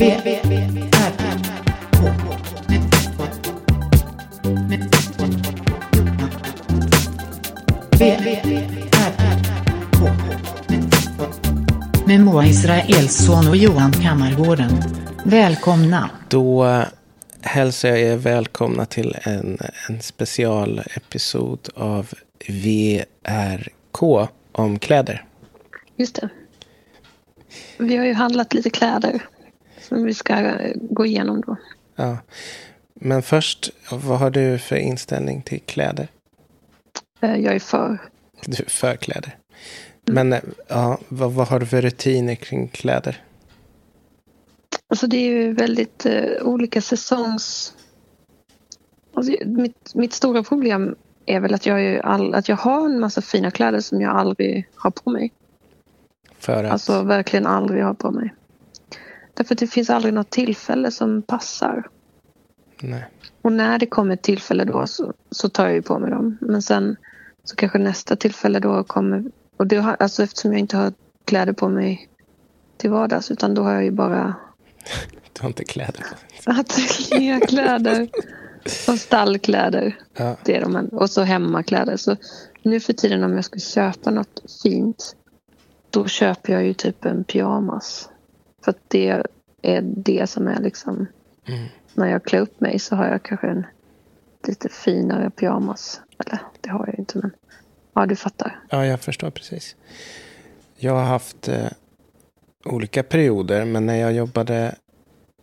Med Moa Israelsson och Johan Kammargården. Välkomna. Då eh, hälsar jag er välkomna till en, en specialepisod av VRK om kläder. Just det. Vi har ju handlat lite kläder som vi ska eh, gå igenom då. Ja. Men först, vad har du för inställning till kläder? Eh, Jag är för. Du är för kläder. Men eh, ja, vad, vad har du för rutiner kring kläder? Alltså det är ju väldigt eh, olika säsongs... Alltså, mitt, mitt stora problem är väl att jag, all, att jag har en massa fina kläder som jag aldrig har på mig. För att, Alltså verkligen aldrig har på mig. Därför att det finns aldrig något tillfälle som passar. nej. Och när det kommer ett tillfälle då så, så tar jag ju på mig dem. Men sen så kanske nästa tillfälle då kommer... Och det har, alltså eftersom jag inte har kläder på mig till vardags utan då har jag ju bara Du har inte kläder på dig. ateljékläder och stallkläder. Ja, Det är de, och så hemmakläder. Så nu för tiden om jag ska köpa något fint då köper jag ju typ en pyjamas. För att det är det som är liksom mm. när jag klär upp mig så har jag kanske en lite finare pyjamas. Eller det har jag inte men ja du fattar. ja, jag förstår precis. Jag har haft eh, olika perioder, men när jag jobbade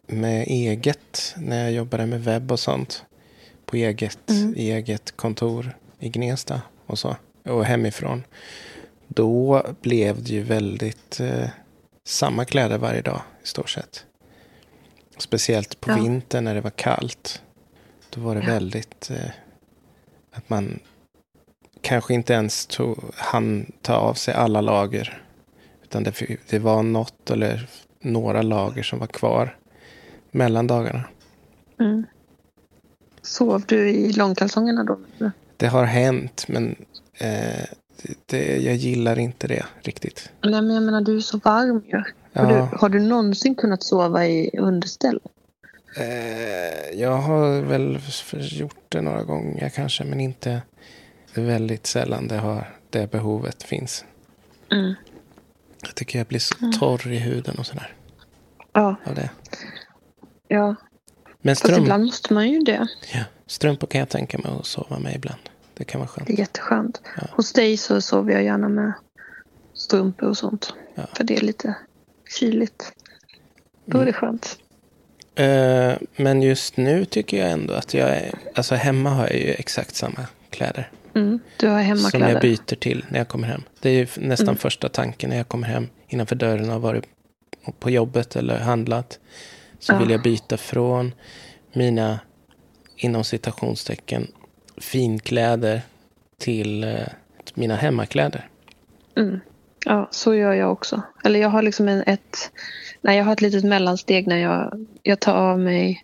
med eget, när jag jobbade med webb och sånt, på eget, Mm. eget kontor i Gnesta och så, och hemifrån, då blev det ju väldigt eh, samma kläder varje dag i stort sett. Speciellt på Ja. vintern när det var kallt. Då var det Ja. väldigt eh, att man kanske inte ens tog, hann ta av sig alla lager. Utan det, det var något eller några lager som var kvar mellan dagarna. Mm. Sov du i långkalsongerna då? Det har hänt, men eh, det, jag gillar inte det riktigt. Nej men jag menar du är så varm ju. Har, Ja, du, har du någonsin kunnat sova i underställ? eh, jag har väl gjort det några gånger kanske, men inte väldigt sällan det, har, det behovet finns. Mm. Jag tycker jag blir så torr i huden och sådär Ja, av det. ja. Men Fast strump, ibland måste man ju det. ja, strumpor kan jag tänka mig att sova med ibland. Det kan vara skönt. Det är jätteskönt. Ja. Hos dig så sover jag gärna med strumpor och sånt. Ja. För det är lite kyligt. Då är det skönt. Eh, men just nu tycker jag ändå att jag är... Alltså hemma har jag ju exakt samma kläder. Mm. Du har Som jag hemmakläder. byter till när jag kommer hem. Det är ju nästan Mm. första tanken när jag kommer hem. Innanför dörren har varit på jobbet eller handlat. Så Ja. vill jag byta från mina, inom citationstecken, finkläder till eh, mina hemmakläder. Mm. Ja, så gör jag också. Eller jag har liksom en, ett... Nej, jag har ett litet mellansteg när jag, jag tar av mig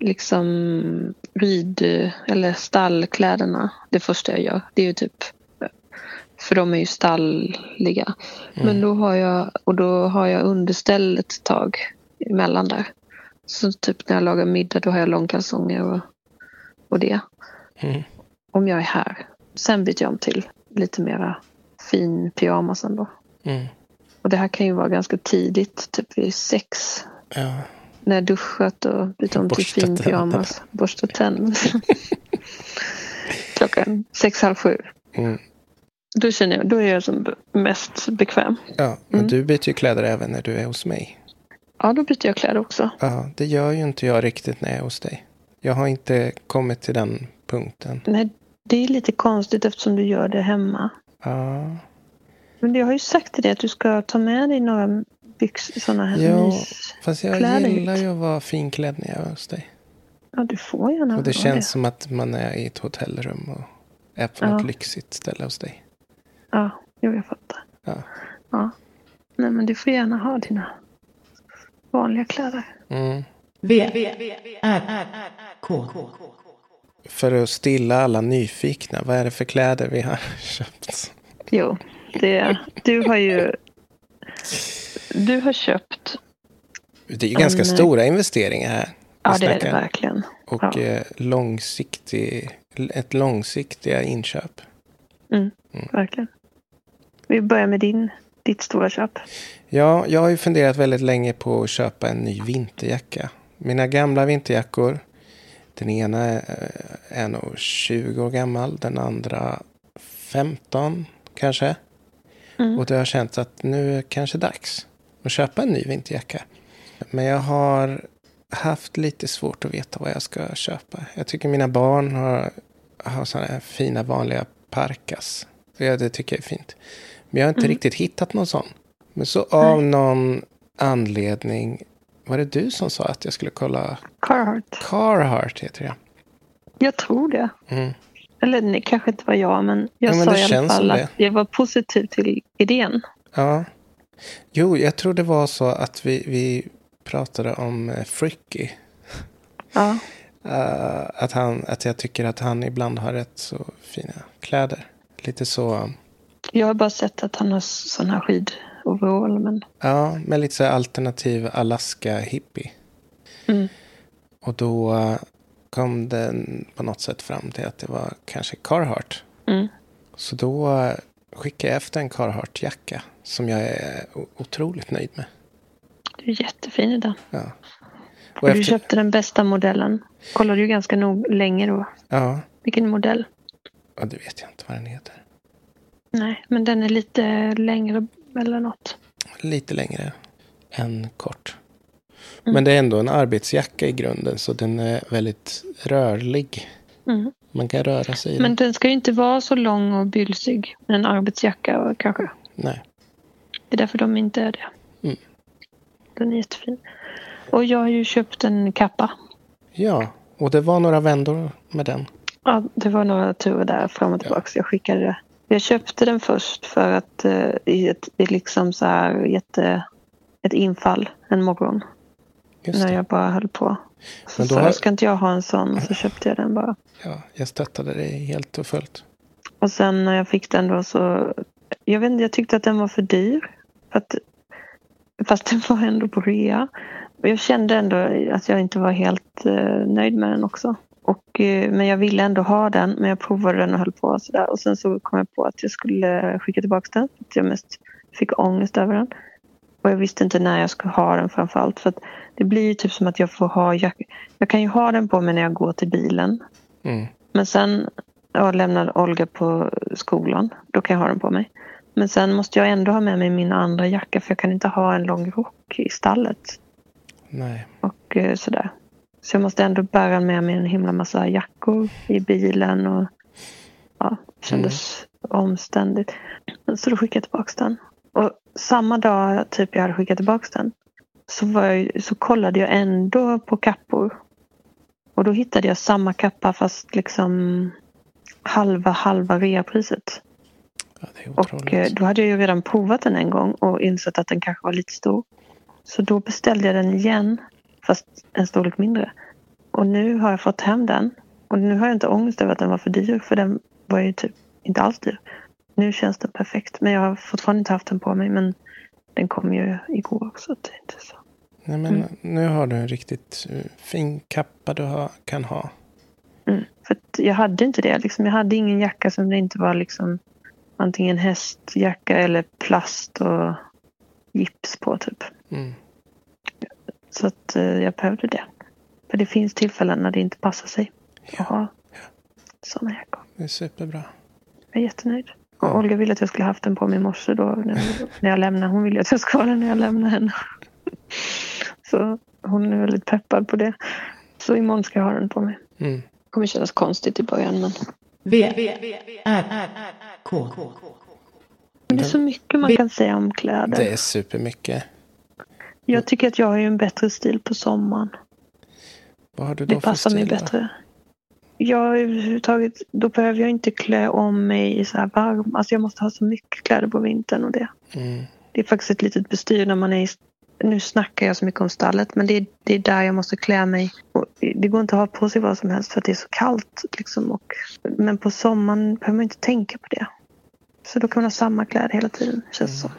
liksom rid eller stallkläderna. Det första jag gör. Det är ju typ... För de är ju stalliga. Men då har jag, och då har jag underställ ett tag emellan där. Så typ när jag lagar middag då har jag långkalsonger och, och det. Mm. Om jag är här. Sen byter jag om till lite mera fin pyjamas ändå. Mm. Och det här kan ju vara ganska tidigt, typ vid sex. Ja. När jag duschat och bytt om till fin pyjamas. Borstat tänderna. Klockan sex, halv sju. Mm. Då känner jag, då är jag som mest bekväm. ja, men Mm. du byter ju kläder även när du är hos mig. Ja, då byter jag kläder också. Ja, det gör ju inte jag riktigt när jag är hos dig. Jag har inte kommit till den punkten. Nej, det är lite konstigt eftersom du gör det hemma. Ja, Men jag har ju sagt till dig att du ska ta med dig några byxor, sådana här Ja, mys. fast jag Kläder gillar ju att vara finklädd när jag är hos dig. Ja, du får gärna Och det känns som att man är i ett hotellrum och är på Ja. ett lyxigt ställe hos dig. Ja, jo, jag fattar. Ja. ja. Nej, men du får gärna ha dina vanliga kläder. Mm. V, V, R, K. För att stilla alla nyfikna, vad är det för kläder vi har köpt? Jo, det, du har ju... Du har köpt Det är ju ganska En, eh, stora investeringar här. Ja, det är det verkligen. Och Ja. eh, långsiktig, ett långsiktiga inköp. verkligen. Vi börjar med din, ditt stora köp. Ja, jag har ju funderat väldigt länge på att köpa en ny vinterjacka. Mina gamla vinterjackor. Den ena är, är nog 20 år gammal. Den andra 15 kanske. Mm. Och det har känts att nu är det kanske dags att köpa en ny vinterjacka. Men jag har haft lite svårt att veta vad jag ska köpa. Jag tycker mina barn har, har sådana här fina vanliga parkas. Ja, det tycker jag är fint. Men jag har inte Mm. riktigt hittat någon sån. Men så av någon anledning. Var det du som sa att jag skulle kolla? Carhartt. Carhartt heter det. Jag tror det. Mm. Eller nej, kanske inte var jag, men jag Ja, men sa i alla fall att jag var positiv till idén. Ja. Jo, jag tror det var så att vi, vi pratade om eh, Fricky. Ja, Eh, att, han, att jag tycker att han ibland har rätt så fina kläder. Lite så, jag har bara sett att han har sån här skidoverall, men ja, med lite så alternativ Alaska hippie. mm. Och då eh, kom den på något sätt fram till att det var kanske Carhartt. Mm. Så då eh, skickade jag efter en Carhartt-jacka som jag är otroligt nöjd med. det är jättefin i den. Ja. Och du köpte den bästa modellen. Kollade ju ganska nog länge då. Ja, Vilken modell? och det vet jag inte vad den heter. Nej, men den är lite längre eller något. Lite längre än kort. Mm. Men det är ändå en arbetsjacka i grunden så den är väldigt rörlig. Mm. Man kan röra sig i Men den. den ska ju inte vara så lång och bylsig. En arbetsjacka kanske. Nej. Det är därför de inte är det. Mm. Den är jättefin. Och jag har ju köpt en kappa. Ja, och det var några vändor med den. Ja, det var några turer där fram och tillbaka. så Jag skickade det. Jag köpte den först för att eh, i ett, i liksom så här jätte, ett infall en morgon. När det. jag bara höll på. Så sa har- jag, ska inte jag ha en sån? Och så köpte jag den bara. Ja, jag stöttade dig helt och fullt. Och sen när jag fick den då så... Jag vet inte, jag tyckte att den var för dyr. För att, fast den var ändå på rea. Och jag kände ändå att jag inte var helt eh, nöjd med den också. Och, eh, men jag ville ändå ha den. Men jag provade den och höll på och sådär. Och sen så kom jag på att jag skulle skicka tillbaka den. För att jag mest fick ångest över den. Och jag visste inte när jag skulle ha den framförallt. För att det blir ju typ som att jag får ha... Jag, jag kan ju ha den på mig när jag går till bilen. Mm. Men sen jag lämnar Olga på skolan. Då kan jag ha den på mig. Men sen måste jag ändå ha med mig min andra jacka för jag kan inte ha en lång rock i stallet. Nej. Och eh, sådär. Så jag måste ändå bära med mig en himla massa jackor i bilen. Och ja, det kändes omständigt. Så då skickade jag tillbaka den. Och samma dag typ jag hade skickat tillbaka den så, jag, så kollade jag ändå på kappor. Och då hittade jag samma kappa fast liksom halva halva reapriset. Ja, Och eh, då hade jag ju redan provat den en gång och insett att den kanske var lite stor. Så då beställde jag den igen fast en storlek mindre. Och nu har jag fått hem den. Och nu har jag inte ångest över att den var för dyr för den var ju typ inte alls dyr. Nu känns den perfekt men jag har fortfarande inte haft den på mig men den kom ju igår så det är inte så. Nej, men Mm. nu har du en riktigt eh, fin kappa du har, kan ha. Mm. För jag hade inte det. Liksom, jag hade ingen jacka som det inte var liksom antingen hästjacka eller plast och gips på typ. Mm. Så att eh, jag behövde det. För det finns tillfällen när det inte passar sig att Ja, ha sådana jackor. det är superbra. Jag är jättenöjd. Och Ja. Olga ville att jag skulle haft den på mig i morse då när, när jag lämnade. Hon ville att jag skulle ha den när jag lämnade henne. Så hon är väldigt peppad på det. Så imorgon ska jag ha den på mig. Mm. Det kommer kännas konstigt i början men V, R, K. men det är så mycket man kan säga om kläder. Det är supermycket. Jag tycker att jag har ju en bättre stil på sommaren. Vad har du då Det för passar mig stil då? bättre. Jag överhuvudtaget, då behöver jag inte klä om mig i så här varm. Alltså jag måste ha så mycket kläder på vintern och det. Mm. Det är faktiskt ett litet bestyr när man är i, nu snackar jag så mycket om stallet men det är, det är där jag måste klä mig. Och det går inte att ha på sig vad som helst för att det är så kallt. Liksom. Och, men på sommaren behöver man inte tänka på det. Så då kan man ha samma kläder hela tiden känns det som.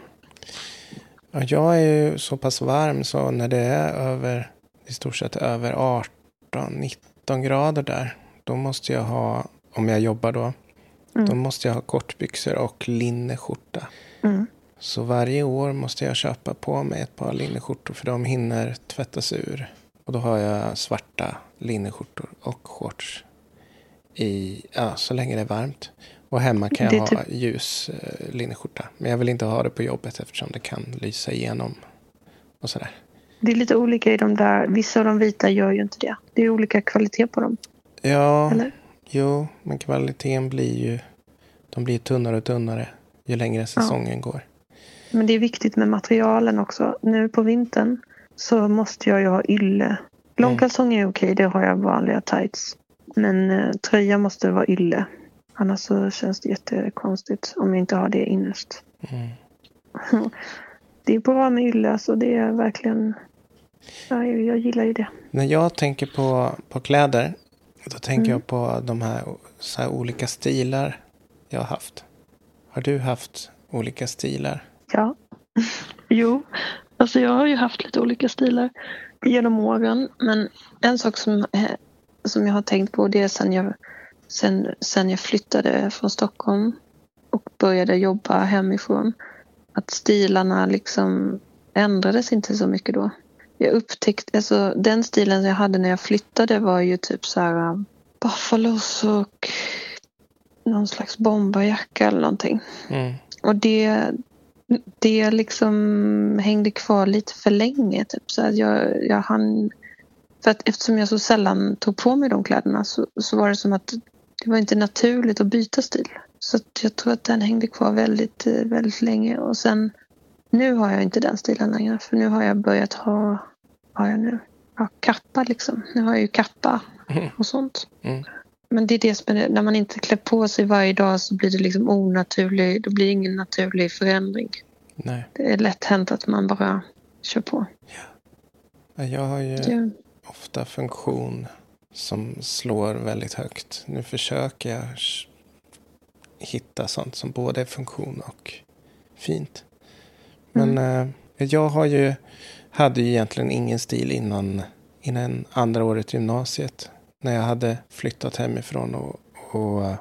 Ja, jag är ju så pass varm så när det är över, i stort sett över 18-19 grader där, då måste jag ha, om jag jobbar då, Mm. då måste jag ha kortbyxor och linneskjorta. Mm. Så varje år måste jag köpa på mig ett par linneskjortor för de hinner tvättas ur. Och då har jag svarta linneskjortor och shorts. I, ja, så länge det är varmt. Och hemma kan jag är ha typ- ljus eh, linneskjorta. Men jag vill inte ha det på jobbet eftersom det kan lysa igenom. Och sådär. Det är lite olika i de där. Vissa av de vita gör ju inte det. Det är olika kvalitet på dem. Ja, Eller? jo, men kvaliteten blir ju... De blir tunnare och tunnare ju längre säsongen går. Men det är viktigt med materialen också. Nu på vintern så måste jag ju ha ylle. Långkalsonger är okej, det har jag vanliga tights. Men eh, tröja måste vara ylle. Annars så känns det jättekonstigt om jag inte har det innerst. Mm. Det är bra med ylle, så det är verkligen... Ja, jag, gillar ju det. När jag tänker på, på kläder, då tänker Mm. jag på de här, här olika stilar jag har haft. Har du haft olika stilar? Ja. Jo, alltså jag har ju haft lite olika stilar genom åren. Men en sak som, eh, som jag har tänkt på det är sen jag, sen, sen jag flyttade från Stockholm och började jobba hemifrån. Att stilarna liksom ändrades inte så mycket då. Jag upptäckte, alltså den stilen jag hade när jag flyttade var ju typ så här um, buffalos och någon slags bomberjacka eller någonting. Mm. Och det, det liksom hängde kvar lite för länge. Typ. Så att jag, jag hann, för att eftersom jag så sällan tog på mig de kläderna så, så var det som att det var inte naturligt att byta stil. Så jag tror att den hängde kvar väldigt, eh, väldigt länge. Och sen nu har jag inte den stilen längre. För nu har jag börjat ha, har jag nu? Ja, kappa liksom. Nu har jag ju kappa och sånt. Mm. Men det är det som är när man inte klär på sig varje dag så blir det liksom onaturlig, då blir det ingen naturlig förändring. Nej, Det är lätt hänt att man bara kör på. jag har ju Det, ofta funktion som slår väldigt högt. Nu försöker jag hitta sånt som både är funktion och fint. Men eh, jag har ju, hade ju egentligen ingen stil innan, innan andra året i gymnasiet. När jag hade flyttat hemifrån och, och eh,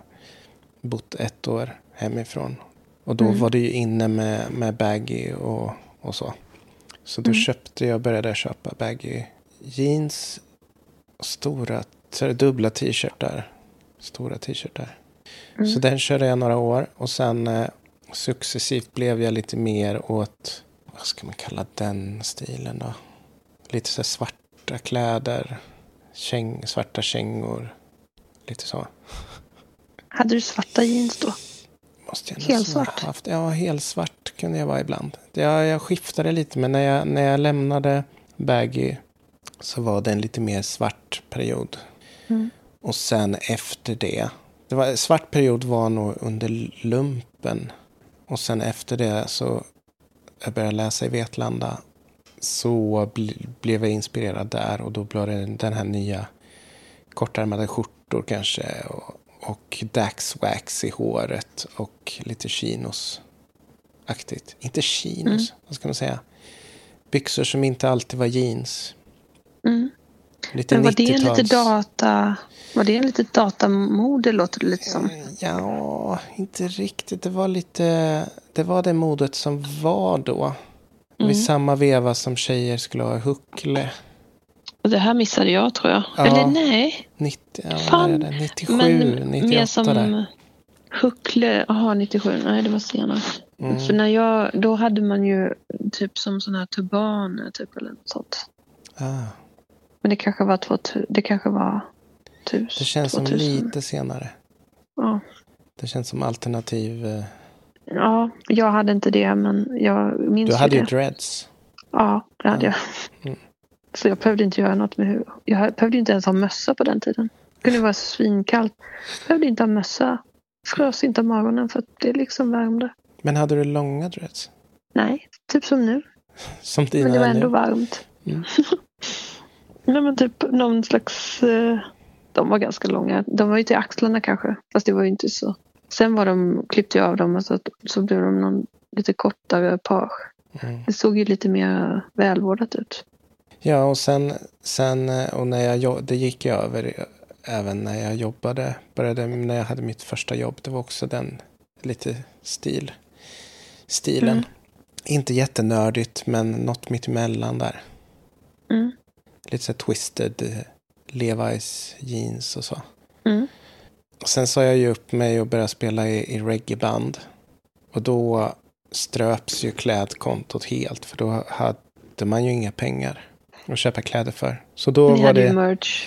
bott ett år hemifrån. Och då Mm. var det ju inne med, med baggy och, och så. Så då Mm. köpte jag, började jag köpa baggy jeans. Stora, så är det dubbla t-shirtar. Stora t-shirtar. Mm. Så den körde jag några år. Och sen eh, successivt blev jag lite mer åt, vad ska man kalla den stilen då? Lite så här svarta kläder. Käng, svarta kängor. Lite så. hade du svarta jeans då? Måste jag Helt nästan ha svart? Haft. Ja, helt svart kunde jag vara ibland. Jag, jag skiftade lite, men när jag, när jag lämnade baggy så var det en lite mer svart period. Mm. Och sen efter det, det var, svart period var nog under lumpen. Och sen efter det så jag började läsa i Vetlanda så bl- blev jag inspirerad där och då blev det den här nya kortärmade skjortor kanske och, och Dax-wax i håret och lite chinos-aktigt. Inte chinos, Mm. vad ska man säga? Byxor som inte alltid var jeans. Mm. Lite Men var det en 90-tals. lite data... Var det en lite datamode låter det lite som? Ja, inte riktigt. Det var lite... Det var det modet som var då. Mm. Vid samma veva som tjejer skulle ha huckle. Och det här missade jag tror jag. Ja. Eller nej. 90, ja, Fan, det? 97, Men 98 mer som där. Huckle. Jaha, 97. Nej, det var senare. Mm. För när jag, då hade man ju typ som sådana här turbaner typ eller något sånt. Ah, Men det kanske var 2000. Det kanske var 1000. det känns som 2000. lite senare. Ja. Det känns som alternativ. eh, ja, jag hade inte det men jag minns Du hade ju ju det. dreads. Ja, det hade Ja. jag. Mm. Så jag behövde inte göra något med hur. Jag behövde inte ens ha mössa på den tiden. Det kunde vara svinkallt. Jag behövde inte ha mössa. Frös inte om morgonen för att det liksom värmde. Men hade du långa dreads? Nej, typ som nu. Som dina Men det var nu? ändå varmt. Mm. Nej men typ någon slags... Eh, de var ganska långa. De var ju till axlarna kanske. Fast det var ju inte så. Sen var de, klippte jag av dem och så, så blev de någon lite kortare page. Mm. Det såg ju lite mer välvårdat ut. Ja, och sen, sen eh, och när jag, det gick ju över även när jag jobbade, började, när jag hade mitt första jobb. Det var också den lite stil, stilen. Mm. Inte jättenördigt, men något mitt emellan där. Mm. Lite så twisted eh, Levi's jeans och så. Mm. Sen sa jag ju upp mig och började spela i, i reggaeband. Och då ströps ju klädkontot helt. För då hade man ju inga pengar att köpa kläder för. Så då Ni var hade ju det, merch.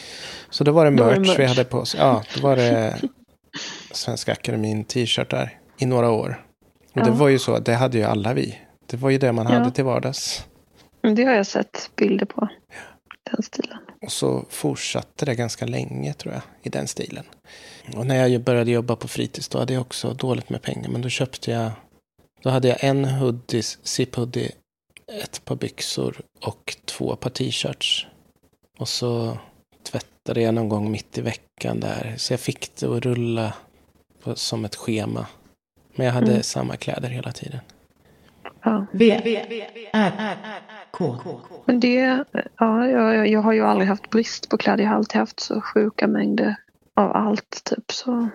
så då var det var det merch vi merch. hade på oss. Ja, då var det Svenska Akademin t-shirtar i några år. Och det Ja. var ju så, det hade ju alla vi. Det var ju det man Ja. hade till vardags. Det har jag sett bilder på. Den stilen. Och så fortsatte det ganska länge tror jag i den stilen. Och när jag började jobba på fritids då hade jag också dåligt med pengar. Men då köpte jag, då hade jag en hoodie, zip-hoodie, ett par byxor och två par t-shirts. Och så tvättade jag någon gång mitt i veckan där. Så jag fick det att rulla på, som ett schema. Men jag hade Mm. samma kläder hela tiden. Ja. V, R, K. Men det, ja, jag, jag har ju aldrig haft brist på kläder. Jag har alltid haft så sjuka mängder av allt. Typ. Så,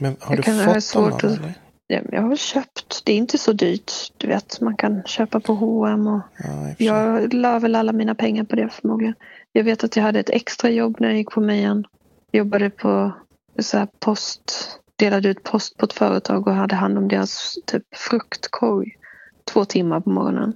Men har Jag du kan fått dem svårt någon, att- eller? ja, jag har köpt. Det är inte så dyrt. Du vet, man kan köpa på H&M och Ja. Jag la väl alla mina pengar på det förmodligen. Jag vet att jag hade ett extra jobb när jag gick på Mejan. Jobbade på så här post, delade ut post på ett företag och hade hand om deras typ fruktkorg två timmar på morgonen.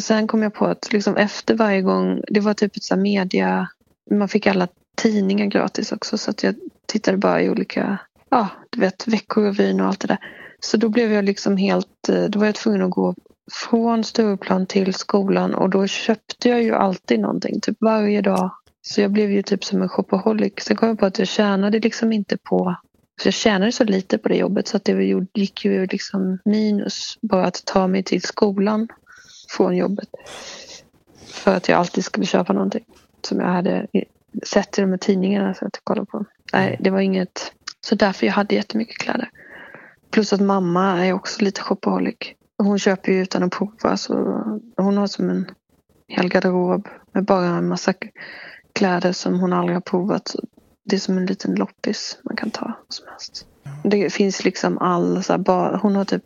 Sen kom jag på att liksom efter varje gång, det var typ ett så media, man fick alla tidningar gratis också så att jag tittade bara i olika, ja du vet Veckorevyn och allt det där. Så då blev jag liksom helt, eh, då var jag tvungen att gå från Stureplan till skolan och då köpte jag ju alltid någonting, typ varje dag. Så jag blev ju typ som en shopaholic. Sen kom jag på att jag tjänade liksom inte på, jag tjänade så lite på det jobbet så att det gick ju liksom minus bara att ta mig till skolan från jobbet. För att jag alltid skulle köpa någonting som jag hade sett i de här tidningarna så att jag kollade på. Nej, det var inget, så därför jag hade jättemycket kläder. Plus att mamma är också lite shopaholic. Hon köper ju utan att prova. Så hon har som en hel garderob med bara en massa kläder som hon aldrig har provat. Det är som en liten loppis man kan ta som helst. Det finns liksom all, så här, bara, hon har typ,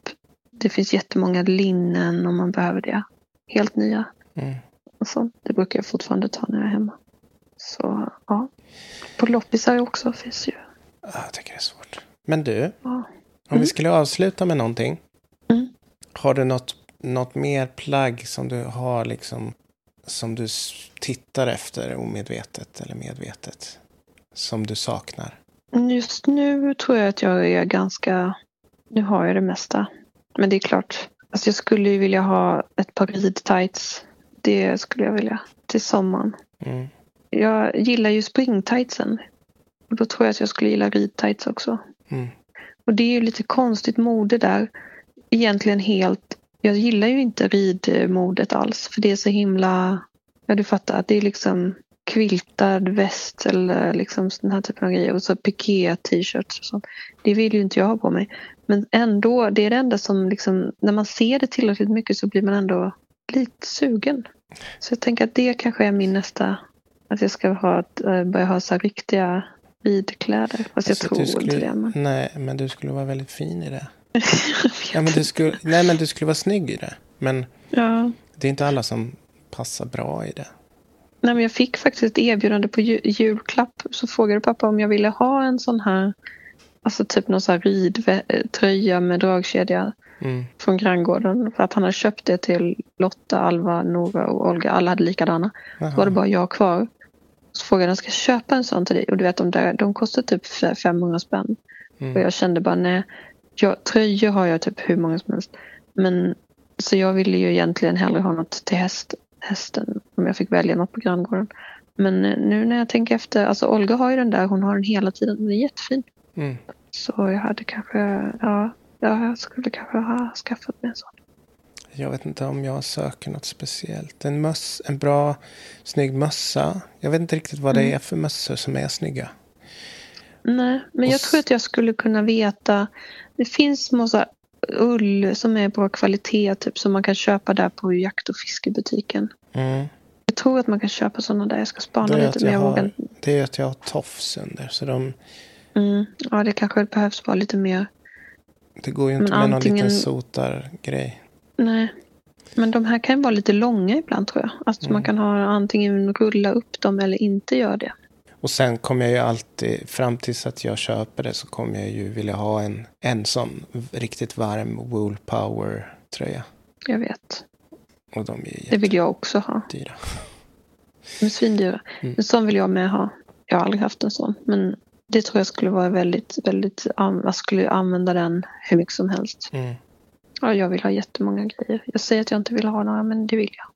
det finns jättemånga linnen om man behöver det. Helt nya. Mm. Och så. Det brukar jag fortfarande ta när jag är hemma. Så ja. På loppisar också finns ju. Ja, Jag tycker det är svårt. Men du, Ja. om Mm. vi skulle avsluta med någonting. Mm. Har du något, något mer plagg som du har liksom som du tittar efter omedvetet eller medvetet? Som du saknar? Just nu tror jag att jag är ganska... Nu har jag det mesta. Men det är klart. Alltså jag skulle ju vilja ha ett par ridtights. Det skulle jag vilja. Till sommaren. Mm. Jag gillar ju springtightsen. Och då tror jag att jag skulle gilla ridtights också. Mm. Och det är ju lite konstigt mode där. Egentligen helt... Jag gillar ju inte ridmodet alls. För det är så himla... Ja, du fattar. Det är liksom quiltad väst eller liksom sån här typen av grejer. Och så piké t-shirts och sånt. Det vill ju inte jag ha på mig. Men ändå, det är det enda som liksom... När man ser det tillräckligt mycket så blir man ändå lite sugen. Så jag tänker att det kanske är min nästa... Att jag ska ha, eh, börja ha så här riktiga ridkläder. Fast jag Alltså, tror du skulle, inte det. Men... Nej, men du skulle vara väldigt fin i det. Jag Ja, men du skulle, nej, men du skulle vara snygg i det. Men Ja. det är inte alla som passar bra i det. Nej, jag fick faktiskt ett erbjudande på ju- julklapp. Så frågade pappa om jag ville ha en sån här, alltså typ någon sån här ridtröja med dragkedja Mm. från granngården. För att han hade köpt det till Lotta, Alva, Nora och Olga. Alla hade likadana. Så var det bara jag kvar. Så frågade han, ska jag köpa en sån till dig? Och du vet, de, där, de kostar typ f- 500 spänn. Och Mm. jag kände bara, nej. Jag, tröjor har jag typ hur många som helst. Men så jag ville ju egentligen hellre ha något till häst, hästen. Om jag fick välja något på granngården. Men nu när jag tänker efter, alltså Olga har ju den där, hon har den hela tiden. Den är jättefin. Mm. Så jag hade kanske, ja, ja jag skulle kanske ha skaffat mig en sån. Jag vet inte om jag söker något speciellt. En, möss, en bra, snygg mössa. Jag vet inte riktigt vad det Mm. är för mössor som är snygga. Nej, men Och jag tror att jag skulle kunna veta. Det finns små så ull som är bra kvalitet, typ som man kan köpa där på jakt och fiskebutiken. Mm. Jag tror att man kan köpa sådana där. Jag ska spana lite, men jag vågar har, det är att jag har tofs under. Så de, Mm. Ja, det kanske behövs vara lite mer. det går ju inte Men med någon antingen- liten sotargrej. Nej. Men de här kan vara lite långa ibland tror jag. Att Mm. man kan ha antingen rulla upp dem eller inte göra det. Och sen kommer jag ju alltid, fram tills att jag köper det så kommer jag ju vilja ha en, en sån riktigt varm Wool Power tröja. Jag vet. Och de är Det vill jag också ha. jättedyra. De är svindyra. Mm. En sån vill jag med ha. Jag har aldrig haft en sån. Men det tror jag skulle vara väldigt, väldigt... Jag skulle använda den hur mycket som helst. Mm. Ja, jag vill ha jättemånga grejer. Jag säger att jag inte vill ha några, men det vill jag.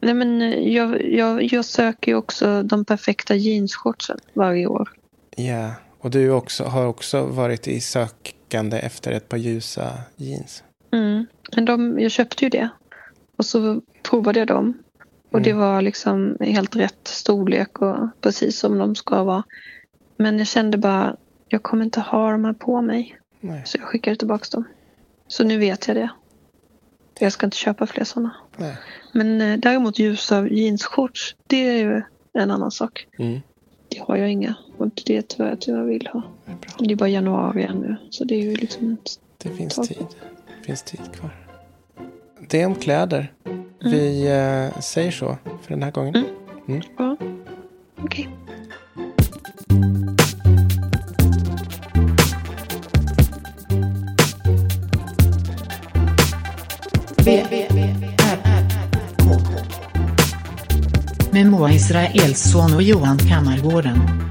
Nej, men eh, jag, jag, jag söker ju också de perfekta jeansshortsen varje år. Ja, och du också, har också varit i sökande efter ett par ljusa jeans. Mm. Men de, jag köpte ju det. Och så provade jag dem. Och det Mm. var liksom helt rätt storlek och precis som de ska vara. Men jag kände bara, jag kommer inte ha de här på mig. Nej, Så jag skickade tillbaka dem. Så nu vet jag det. Jag ska inte köpa fler sådana. nej. Men eh, däremot ljusa jeansshorts, det är ju en annan sak. Mm. Det har jag inga. Och det tror jag att jag vill ha. Det är bra. Det är bara januari ännu. Så det är ju liksom inte... Det finns Tack. tid. Det finns tid kvar. Det är om kläder. Vi eh, säger så för den här gången. Mm. Ja. Okej. V, Israelsson och Johan Kammargården.